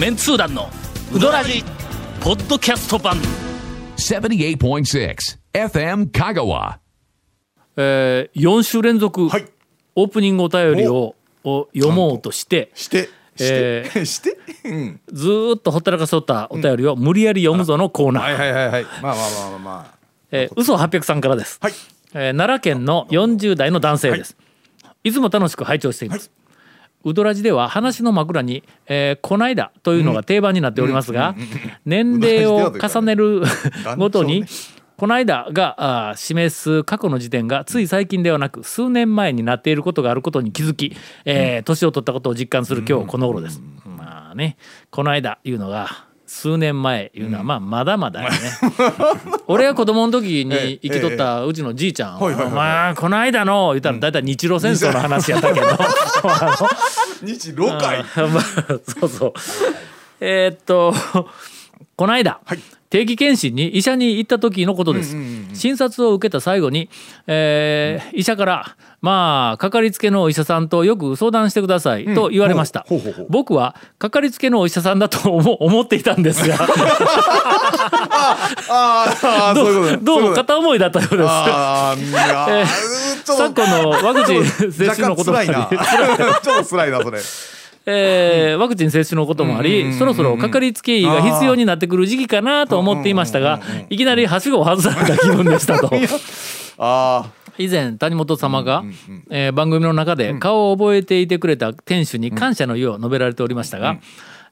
メンツー団のウドラジポッドキャスト版。78.6 FM Kagawa. えー、4週連続、はい。オープニングお便りをを読もうとしてしてえして、して？うん。ずーっとほったらかしとったお便りを無理やり読むぞのコーナー、はいはいはいはい。まあまあまあまあまあ。えー、嘘800さんからです、はい。えー奈良県の40代の男性です、い、つも楽しく拝聴しています、ウドラジでは話の枕に、えー、こないだというのが定番になっておりますが、年齢を重ねる ごとに、この間が示す過去の時点がつい最近ではなく数年前になっていることがあることに気づき、えー年を取ったことを実感する今日この頃です。まあねこの間いうのが数年前いうのはまあまだまだやね。俺が子供の時に生きとったうちのじいちゃんはいはいはいまあこの間の言ったら大体日露戦争の話やったけど。日ロ会 まあそうそう。えーっとこの間、はい定期検診に医者に行った時のことです、診察を受けた最後に、えー医者からまあかかりつけのお医者さんとよく相談してくださいと言われました、僕はかかりつけのお医者さんだと思 思っていたんですが どそうも片思いだったようです。昨今のワクチン接種のこともあり。ちょっと辛いなそれえーワクチン接種のこともあり、そろそろかかりつけ医が必要になってくる時期かなと思っていましたが、いきなりはしごを外された気分でしたと。あ以前谷本様が、えー番組の中で顔を覚えていてくれた店主に感謝の意を述べられておりましたが、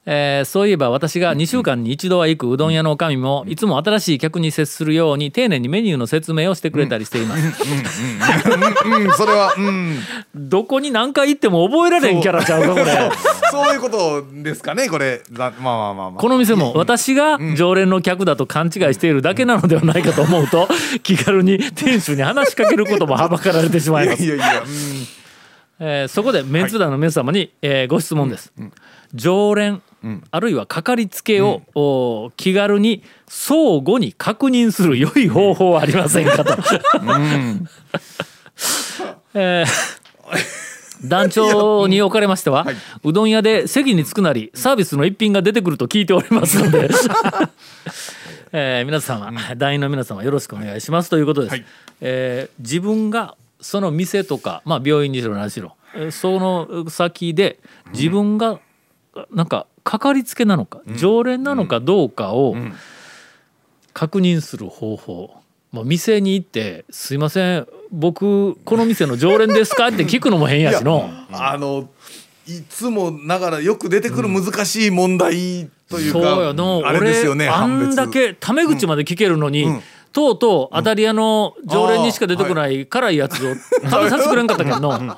えーそういえば私が2週間に一度は行くうどん屋の女将もいつも新しい客に接するように丁寧にメニューの説明をしてくれたりしています。うんそれはうんどこに何回行っても覚えられんキャラちゃうかこれ。そういうことですかねこれまあまあまあまあこの店も私が常連の客だと勘違いしているだけなのではないかと思うと気軽に店主に話しかけることもはばかられてしまいますいやいやいやうんえーそこでメンツ団の皆様に、えーご質問です、常連、あるいはかかりつけを、お気軽に相互に確認する良い方法はありませんかと、えー団長におかれましては、うどん屋で席に着くなりサービスの一品が出てくると聞いておりますので、えー皆様、団員の皆様よろしくお願いしますということです、はい。えー自分がその店とか、まあ、病院にしろ何しろえーその先で自分がなんかかかりつけなのか、常連なのかどうかを確認する方法、まあ、店に行って「すいません僕この店の常連ですか? 」って聞くのも変やしの。あのいつもながらよく出てくる難しい問題というそうか、よの。あれですよね俺あんだけタメ口まで聞けるのに、うんとうとう当たり屋の常連にしか出てこない辛いやつを食べさせてくれんかったけどの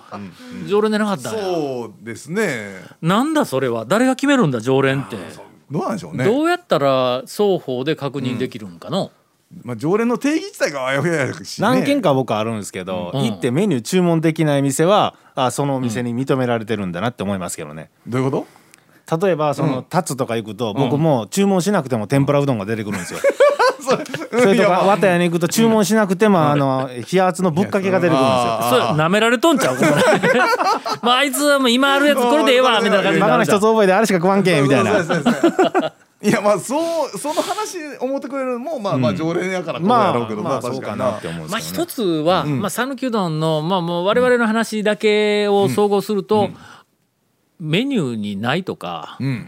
常連でなかったんや。そうですね。なんだそれは？誰が決めるんだ常連って、どうなんでしょうね。どうやったら双方で確認できるんかの、まあ、常連の定義自体があやふややし、ね、何軒か僕あるんですけど、うん。行ってメニュー注文できない店はあそのお店に認められてるんだなって思いますけどね。どういうこと？例えばその立つとか行くと僕も注文しなくても天ぷらうどんが出てくるんですよ。それとか綿屋に行くと注文しなくてもあの冷圧のぶっかけが出てくるんですよ。それ舐められとんちゃう まああいつはもう今あるやつこれでええわみたいな感じにバカななるじゃん。一つ覚えであれしか食わんけんみたいな。いやまあそうその話思ってくれるのもまあまあ常連やからこうまあやろうけど、まあ確そうかなかにな。って思うんですまあけどね。一つは、まあ讃岐うどんのまあもう我々の話だけを総合すると、メニューにないとか、うん。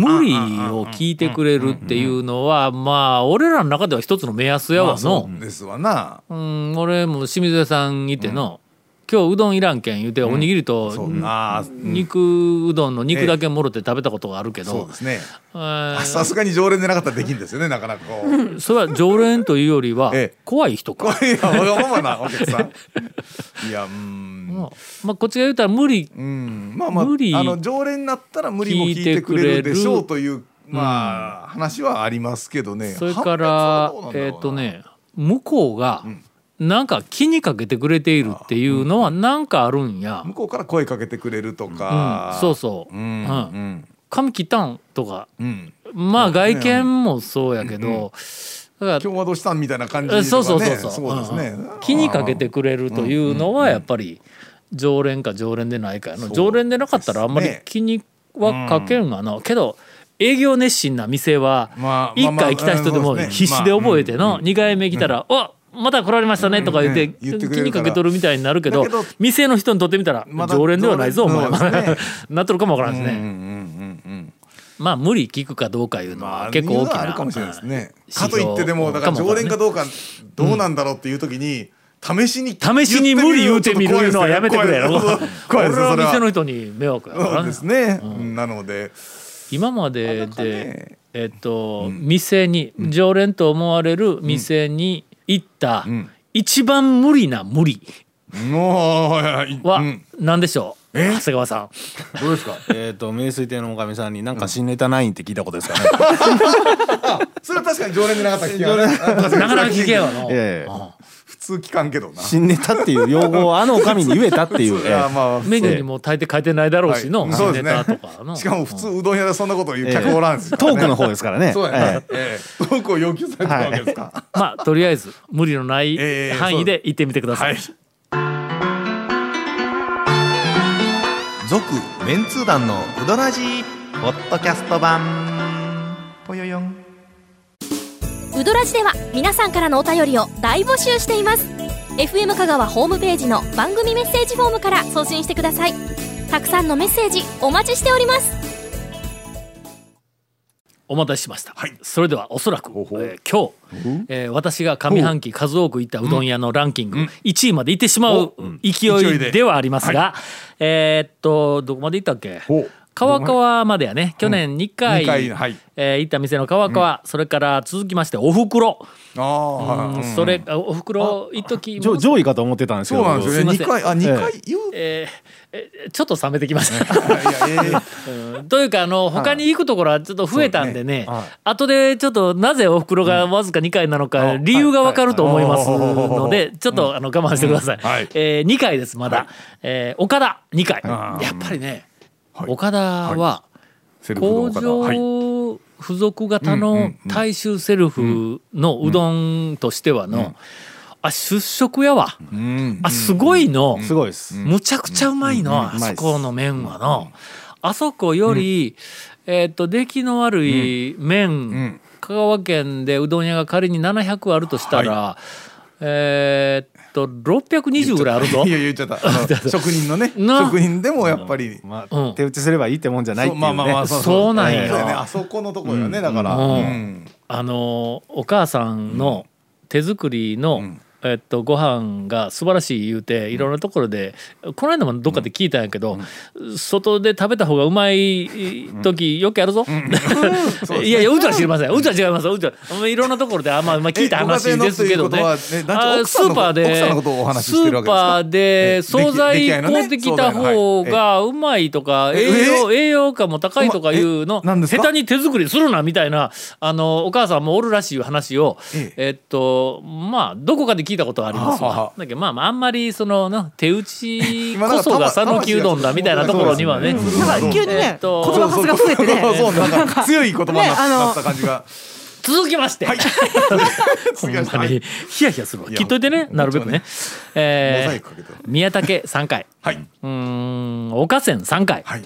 無理を聞いてくれるっていうのはまあ俺らの中では一つの目安やわの、そうですわな。うん、俺も清水屋さんいての、今日うどんいらんけん言うておにぎりと、肉うどんの肉だけもろて食べたことがあるけど。さすがに常連でなかったらできんですよねなかなか。こうそれは常連というよりはええ。怖い人か。いやわがままなお客さん。いやうん。まあまあ、こっちが言うたら無理。うん。まあまあ無理。あの常連になったら無理も聞いてくれるでしょうというまあ、話はありますけどね。それからえっ、とね向こうがなんか気にかけてくれているっていうのはなんかあるんや。向こうから声かけてくれるとうん。か、そうそう。うんうん。うん。髪切ったんとか。うん。まあ外見もそうやけど、だから今日はどうしたんみたいな感じね。えそうそうそうそう。そうですね、うん。気にかけてくれるというのはやっぱり常連か常連でないかやの常連でなかったらあんまり気にはかけんがな。けど営業熱心な店はまあ1回来た人でも必死で覚えての2回目来たら「おまた来られましたね」とか言って気にるかけとるみたいになるけど店の人にとってみたら常連ではないぞお前なっとるかもわからんですね。まあ無理聞くかどうかいうのまあは結構大きなあるかもしれないですね。うんかといってでもだから常連かどうかどうなんだろうっていう時に試しに試しに無理言うてみるのはやめてくれよ。れは店の人に迷惑やから。ですねなので。今まででね。えっと店に常連と思われる店に行ったん。一番無理な無理。はうん。何でしょう？長谷川さん。どうですか？えっと名水亭のおかみさんになんか新ネタないんって聞いたことですかね？それは確かに常連でなかったなかなか聞けよの。通聞かんけどな。新ネタっていう用語をあのおかみに言えたっていう。まあメニューにも大抵書いてないだろうしの、はい新ネタとかの。しかも普通うどん屋でそんなこと言う客おらんですよトークの方ですからね。そうやな。ええ。ええ。トークを要求されてるわけですか。まあとりあえず無理のないええ範囲で行ってみてくださ。はい。い続メンツー団のウドラジーポッドキャスト版ドラジでは皆さんからのお便りを大募集しています。FM 香川ホームページの番組メッセージフォームから送信してください。たくさんのメッセージお待ちしております。お待たせしました、はい。それではおそらく、ほうほう。えー今日、えー私が上半期数多く行ったうどん屋のランキング、1位まで行ってしまう勢いではありますが、えーっとどこまで行ったっけ？川川までやね。去年2回,、二回はい。えー行った店の川川、それから続きましておふくろ、あそれあおふくろ一時上上位かと思ってたんですけど。そうなんですよね。すいません。二回あ二回言う？えーえーちょっと冷めてきました。えうん。というかあの他に行くところはちょっと増えたんでね。はい。後でちょっとなぜおふくろがわずか2回なのか理由がわかると思いますのでちょっとあの我慢してください、うん。はい。え2回ですまだ、えー岡田2回。やっぱりね、はい。岡田は工場付属型の大衆セルフのうどんとしてはの、あ出食やわ、うん。あすごいの、すごいです。むちゃくちゃうまいの、あそこの麺はの、あそこより、えっ、と出来の悪い麺、ん。香川県でうどん屋が仮に700あるとしたら、えっと620ぐらいあるぞ。い。や 言っちゃった。職人のねな。職人でもやっぱりまうん。あ手打ちすればいいってもんじゃないっていうねまあまあまあそう。そうなんよねあそこのところよねだから。うん。うん。あのお母さんの手作りの、んえっと、ご飯が素晴らしい言うていろんなところで、この間もどっかで聞いたんやけど、外で食べた方がうまい時よくやるぞ、いやいやうちは知りませんうちは違いますうちはいろんなところであまあまあ聞いた話ですけどね。ねスーパーでスーパーでえ惣菜買うてきた方がうまいとかえ栄養栄養価も高いとかいうの下手に手作りするなみたいなあのお母さんもおるらしい話をえ。えっとまあどこかで聞いたことがありますはあは。あ。わだけどまあまああんまりそのな手打ちこそが讃岐うどんだみたいなところにはね。なんか急にえねっと言葉数が増えてね。強い言葉になった感じが。続きまして、ほんまに。ヒヤヒヤするわ。いや聞いといてね、なるべくね。宮武3回、はい。うーん、岡線3回、はい。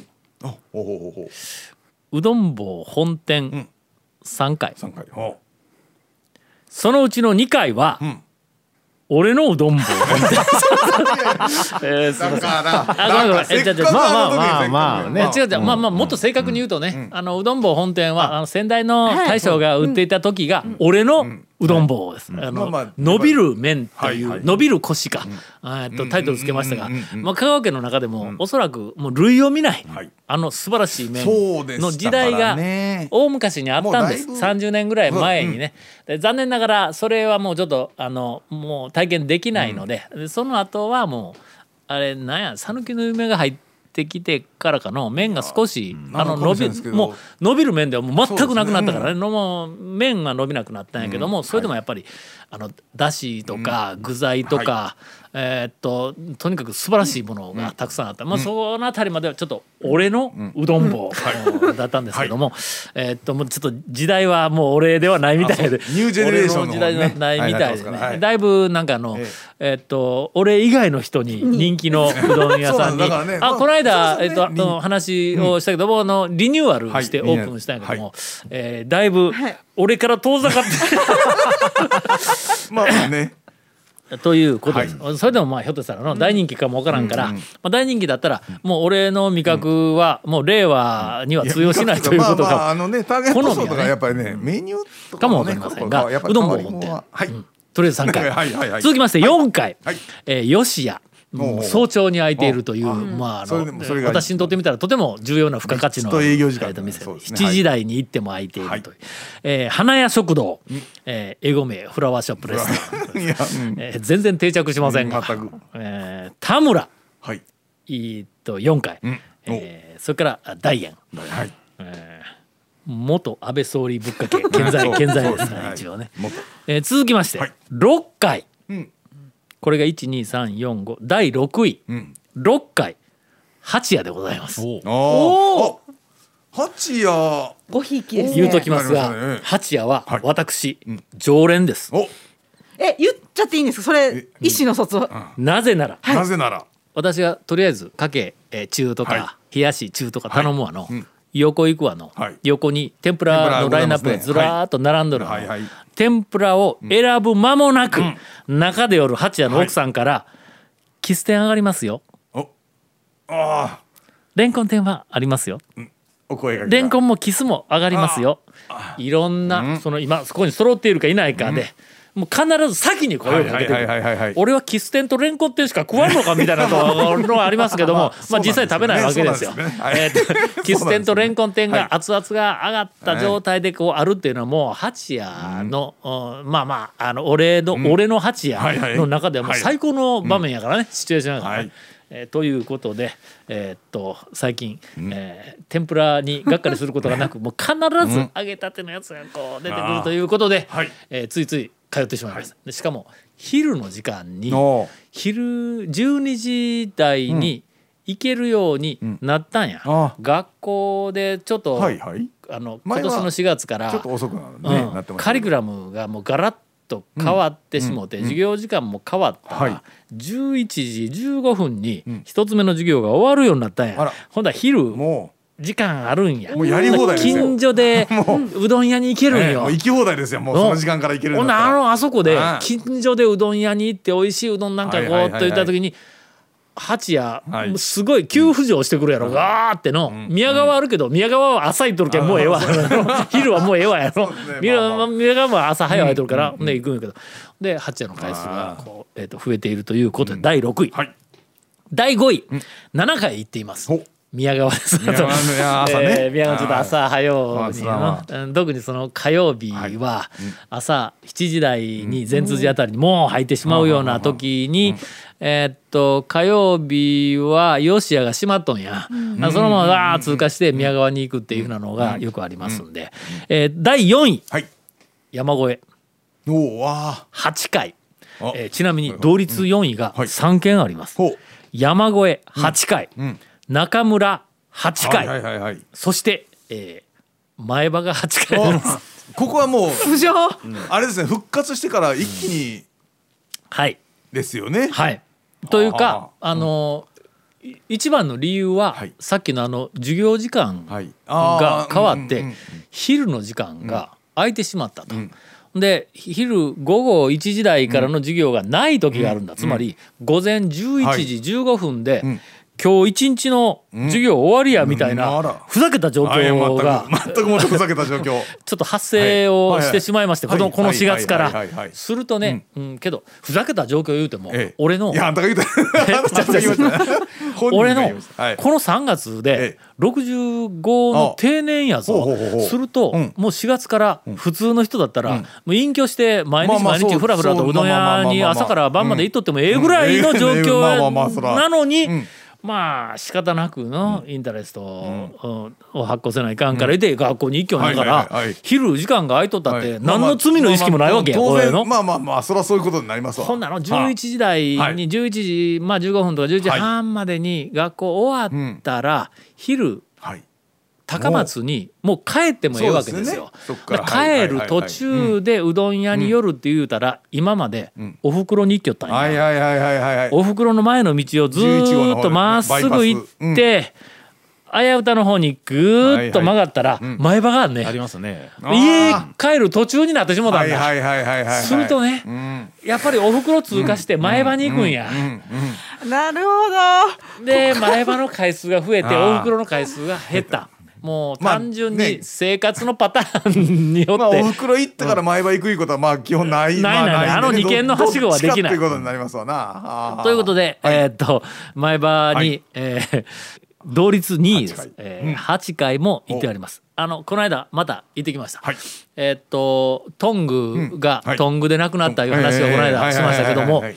うどん坊本ん。店3回、三回ほそのうちの2回は、ん俺のうどん坊本店。えーすいません。うだからあごめんごめん。えじゃあじゃあまあまあまあまあね。違う違う、まあまあもっと正確に言うとね、あのうどん坊本店はあの先代の大将が売っていた時が俺のうどん坊です。あのまあまあ伸びる麺という、はいはい。伸びる腰か、えっとタイトルつけましたが、うんうんうんうんまあ香川県の中でも、おそらくもう類を見ない、はい。あの素晴らしい麺そうでしたからね。の時代が大昔にあったんです。もうだいぶ。30年ぐらい前にね、で残念ながらそれはもうちょっとあのもう体験できないので,、でその後はもうあれなんや讃岐の夢が入ってきてからかの麺が少しあの伸びもう伸びる麺ではもう全くなくなったからね。もう麺が伸びなくなったんやけども、それでもやっぱりあのだしとか具材とか、えーっととにかく素晴らしいものがたくさんあった、まあ、その辺りまではちょっと俺のうどん坊だったんですけども、えーっともうちょっと時代はもう俺ではないみたいで。ニュージェネレーションの方ね。俺の時代じゃないみたいでね、だいぶなんかあの、ええっと俺以外の人に人気のうどん屋さんに ああこの間えっとあの話をしたけどもあのリニューアルしてオはい。ープンしたんやけどもはえーだいぶはい。俺から遠ざかって。まあまあねということです、それでもまあひょっとしたらの大人気かもわからんから、まあ、大人気だったらもう俺の味覚はもう令和には通用しないということまあまあがあのねターゲット層とかやっぱりねメニューとかもわねかりませんがうどんも変わりもんは。はい。とりあえず3回。はいはいはい続きまして4回、はい。えー、吉谷おうおう早朝に開いているという、まああの私にとってみたらとても重要な付加価値の営業時間。店。そうですね。7時台に行っても開いているという、えー花屋食堂、えー、英語名フラワーショップレスト全然定着しませんが、えー田村。はい。えーと4回、ん。えーそれからあ大円、はい。えー元安倍総理ぶっかけ 健在健在ですね一応ね、えー続きまして、はい。6回、んこれが12345第6位、ん。6回。八夜でございます。あー。あ八夜。ごひいきです言うとねきますが、八夜ははい。私、常連です。お。え言っちゃっていいんですか？それ意思の疎通。なぜならなぜなら。私がとりあえずかけ、えー中とか、は冷やし中とか頼むわの、うん横行くわの、はい。横に天ぷらのラインナップがずらーっと並んどるわの、はいはい。天ぷらを選ぶ間もなく、中でおる八夜の奥さんから「キス店上がりますよ。おああレンコン店はありますよ。お声がレンコンもキスも上がりますよ」いろんな、その今そこに揃っているかいないかで、もう必ず先に声をかけて俺はキス店とレンコン店しか食わんのかみたいなのはありますけどもまあ実際食べないわけですよ。キス店とレンコン店はい。が熱々が上がった状態でこうあるっていうのはもう八夜の、うんまあまああの俺の、俺の八夜の中ではもうはい。最高の場面やからね、シチュエーションやからね。はい。えーということで、えーっと最近、えー天ぷらにがっかりすることがなくもう必ず揚げたてのやつがこう出てくるということで、はい。えーついつい通ってしまいました。でしかも昼の時間にお昼12時台に行けるようになったんや、あ学校でちょっと、はいはい。あの今年の4月からちょっと遅くなるカリキュラムがもうガラッと変わってしもて、授業時間も変わったら、はい。11時15分に一つ目の授業が終わるようになったんや、ほんだら昼も時間あるんや。もうやり放題ですよ。近所でう。どん屋に行けうるんよ、ねもう行き放題ですよ。もうその時間から行けるんだあのあそこで。近所でうどん屋に行って美味しいうどんなんかこうはいはいはい。はいと言った時に八夜はい。すごい急浮上してくるやろ。ガーっての。宮川あるけど宮川は朝行っとるけんもうええわ。昼はもうええわやろ。宮川宮川は朝早いとるからね行くんやけど。で八夜の回数がこうえーと増えているということで第6位。はい。第5位。7回行っています。ほ宮川です。宮川の朝ね。えー宮川ちょっと朝早うに特にその火曜日は朝7時台に善通寺あたりにもう入ってしまうような時にえーっと火曜日は吉谷が閉まっとんや。あそのままわー通過して宮川に行くっていうふうなのがよくありますんで。えー第4位。はい。山越え。おおわ8回。あ。えーちなみに同率4位がはい。3件あります。山越え8回。ん中村8回。はいはいはいはい。そして、えー前歯が8回。ここはもう 浮上あれですね復活してから一気にはい。ですよね。はい。というはか、あのー、い一番の理由は、はい。さっきのあの授業時間はい。が変わって、うんうんうん。昼の時間が空いてしまったと。で昼午後1時台からの授業がない時があるんだ、つまり午前11時15分で、ん今日一日の授業終わりやみたいなふざけた状はい況が全くもってふざけた状況。ちょっと発生をしてしまいまして、はいこのこの4月から。するとね、うん。けどふざけた状況言うても、ええ。俺の 俺のこの3月でええ。65の定年やぞするとうん。もう4月から普通の人だったらもう隠居して毎日毎日ふらふらとうどん屋に朝から晩まで行っとってもええぐらいの状況ら。なのにんまあ仕方なくのインタレストをを発行せないかんからで学校に一挙なんかはいら昼時間が空いとったってはい。何の罪の意識もないわけやまあまあ俺の。まあまあまあそりゃそういうことになりますわ。ほんなの11時台はい。に11時まあ15分とか11時半までに学校終わったら昼はい高松にもう帰ってもええわけですよ。すね。帰る途中でうどん屋に寄るって言うたら今までお袋に行きよったんや。はいはいはいはいはいはい。お袋の前の道をずーっとまっすぐ行って綾歌の方にぐーっと曲がったら前場があん。ねありますね。家帰る途中になってしもたんだ。はいはいはいはいはいするとねやっぱりお袋通過して前場に行くんや。なるほど。で前歯の回数が増えてあー。お袋の回数が減ったもうまあ単純ね。に生活のパターンによまあって、お袋行ってから前歯行くいうことはまあ基本ないないないない。まあの二軒のはしごはできない。どっちかっていうことになりますわな。ということで、えーっと前歯に、はい。えー同率2位です。8回。えー8回も行ってあります。あのこの間また行ってきました、はい。えーっとトングが、トングで亡くなったいう話をこの間しましたけどもはいはいはいはい。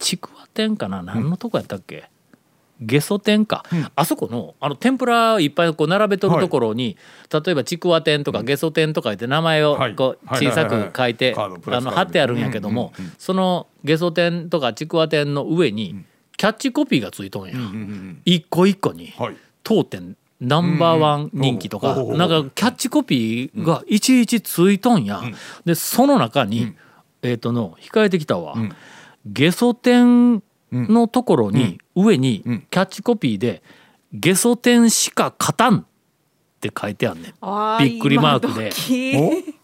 ちくわ店かな？何のとこやったっけ、ゲソ店か、あそこのあの天ぷらいっぱいこう並べとるところに、例えばちくわ店とかゲソ店とか言って名前をはい。こうはい。小さく書い。て貼ってあるんやけども、そのゲソ店とかちくわ店の上にキャッチコピーがついとんや、一個一個にはい。当店ナンバーワン人気とか、うん。うん。なんかキャッチコピーがいちいちついとんや、でその中に、えっ、との控えてきたわ、ゲソ店のところに、上にキャッチコピーで「ゲソ店しか勝たん」って書いてあんねん。びっくりマークで。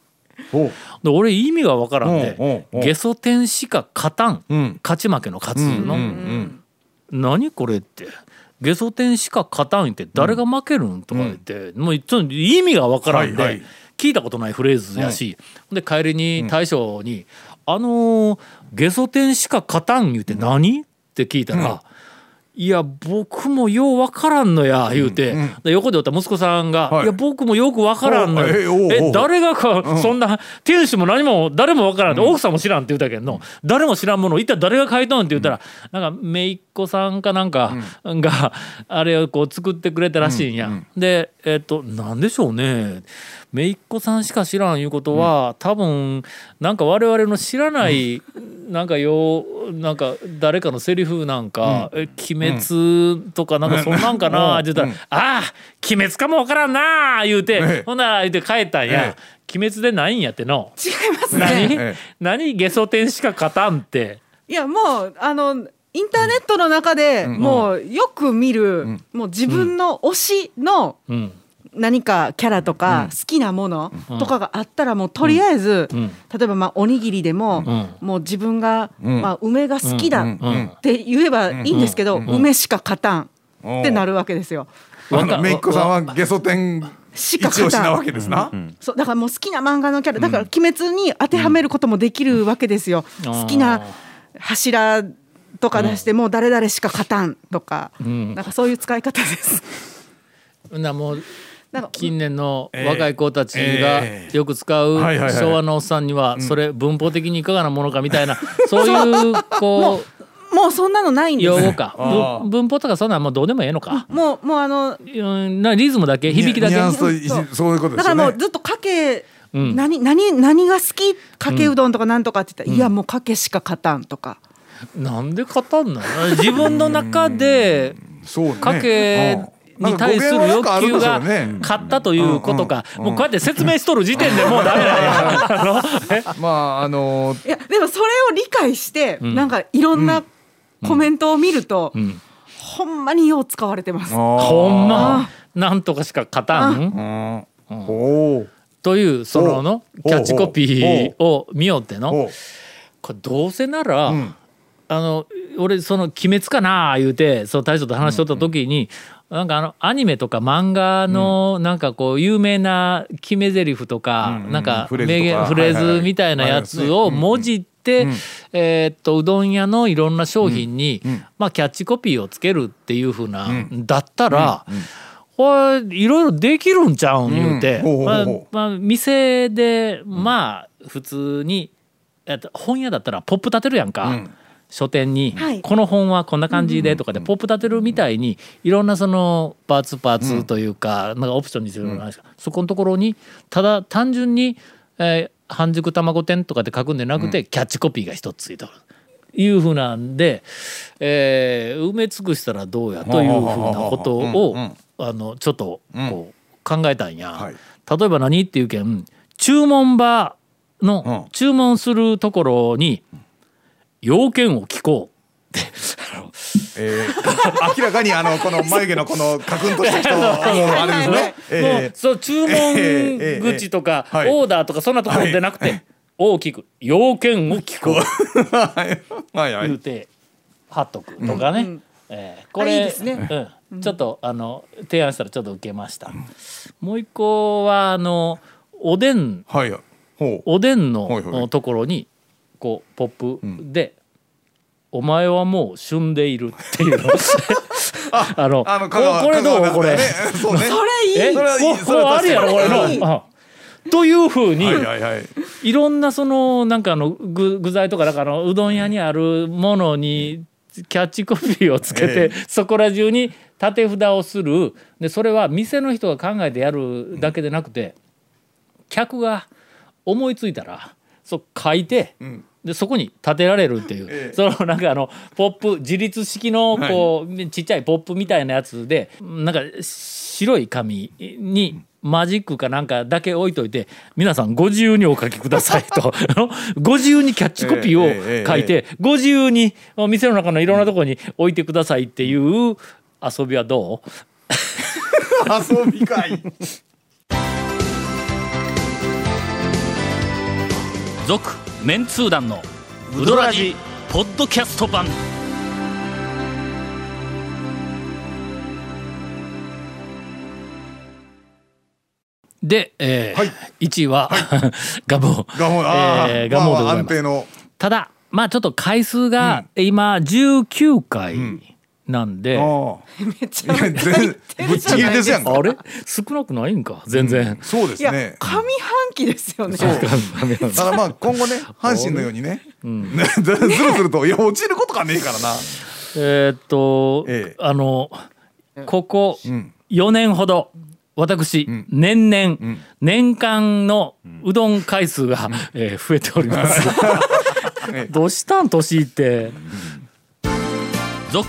で俺意味がわからんでゲソ店しか勝たん、うん。勝ち負けの勝つの、うん何これって。ゲソ店しか勝たんって誰が負けるんとか言って、もうちょっと意味がわからんで、はいはい。聞いたことないフレーズやし、で帰りに大将に「あのーゲソ店しか勝たん言うて何?」って聞いたら「いや僕もようわからんのや」言うて、で横でおった息子さんが「はい。い、や僕もよくわからんのよ」え誰がか、そんな店主も何も誰もわからんって、奥さんも知らんって言うたけんの、誰も知らんものを一体誰が書いとんって言ったら、なんか姪っ子さんかなんかがあれをこう作ってくれたらしいんや。でえっ、となんでしょうね姪っ子さんしか知らんいうことは、多分なんか我々の知らない、なんかようなんか誰かのセリフなんか「え鬼滅」とかなんかそんなんかなって言ったら「ああ鬼滅かもわからんな」言うて、ええほんなら言うて帰ったんや。鬼滅でないんやっての？違います何、ねええ。何ゲソ天しか勝たんって？いやもうあのインターネットの中でもうよく見る、もう自分の推しのうん。何かキャラとか好きなものとかがあったらもうとりあえず、ん。例えばまあおにぎりでも、もう自分が、まあ、梅が好きだって言えばいいんですけど、梅しか勝たんってなるわけですよ。めいっ子さんはゲソ天しか勝たん一押しなわけですな。そうだからもう好きな漫画のキャラだから「鬼滅」に当てはめることもできるわけですよ。うん。好きな柱とか出してもう誰々しか勝たんとか、なんかそういう使い方です。なもう近年の若い子たちがえよく使う昭和のおっさんにはそれ文法的にいかがなものかみたいな そういうこもうそんなのないんうです用語か。文法とかそんなんもうどうでもええのか。もうもうあのうんなリズムだけ響きだけ。そう。いうことでだすよね。からもうずっとかけ、うん。何何何が好き？かけうどんとかなんとかって言ったら、いやもうかけしか勝たんとか、なんで勝たんの？自分の中でそうね。かけうんに対する欲求が勝ったということか。もうこうやって説明しとる時点でもうダメなんや。あのえまああのいやでもそれを理解して、なんかいろんなコメントを見ると、ん。ほんまによう使われてます。ほんま。なんとかしか勝たん？うん。おおというそののおキャッチコピーを見よっての。おこれどうせなら、んあの俺その「鬼滅かな」言うてその大将と話しとった時に、なんかあのアニメとか漫画のなんかこう有名な決め台詞とか、なんかフレーズとか。名言フレーズみたいなやつを文字って、えーっとうどん屋のいろんな商品に、まあ、キャッチコピーをつけるっていうふうな、だったら、これいろいろできるんちゃうん言うて、まあまあ、店でまあ普通にえっと本屋だったらポップ立てるやんか、書店に、はい。この本はこんな感じでとかでポップ立てるみたいにいろんなそのパーツパーツというか、なんかオプションにするのがあるんですか、そこのところにただ単純に、えー半熟卵店とかで書くんじゃなくて、キャッチコピーが一つついてる。いうふうなんで、えー埋め尽くしたらどうやというふうなことを、あのちょっとこう考えたんや、はい。例えば何っていうけん注文場の、うん。注文するところに要件を聞こう。えー、明らかにあのこの眉毛のこのカクンとした人 のあれですね。もうえそう注文口とかオーダーとかそんなところでなくて大きく要件を聞こう。ーはい。はいはい。言うて貼っとくとかね、えーこれあいいですね。うん、ちょっとあの提案したらちょっと受けました、もう一個はあのおでん。はい。おでんはいはいのところにこうポップで「お前はもう旬でいる」っていうの。あのあのここれどう？これ。そうね。それいい。えそれはいいここうあるやろこれのいい。あというふうに、はいはいはい。いろんなそのなんかあの具具材とかだからうどん屋にあるものにキャッチコピーをつけて、え。そこら中に立て札をする。でそれは店の人が考えてやるだけでなくて客が思いついたらそう書いて、ん。でそこに立てられるっていう、ええ。そのなんかあのポップ自立式のこう、ちっちゃいポップみたいなやつでなんか白い紙にマジックかなんかだけ置いといて皆さんご自由にお書きくださいと。ご自由にキャッチコピーを書いてご自由に店の中のいろんなところに置いてくださいっていう遊びはどう？遊び会。続メンツー団のウドラジポッドキャスト版。で、えーはい。1位は、ガモガモあー。えーガモでごまあざいます安定の。ただまあちょっと回数が今19回なんで、あめっちゃあ。い。や全ぶっちぎりですやんか。あれ？少なくないんか？全然。そうでいやすね。上半期ですよね。そう。ただまあ今後ね阪神のようにね、ねずるずるといや落ちることがねえからな。えーっと、ええ。あのここん。4年ほど私、年々、年間のうどん回数が、えー増えております。どうしたん？年いって。続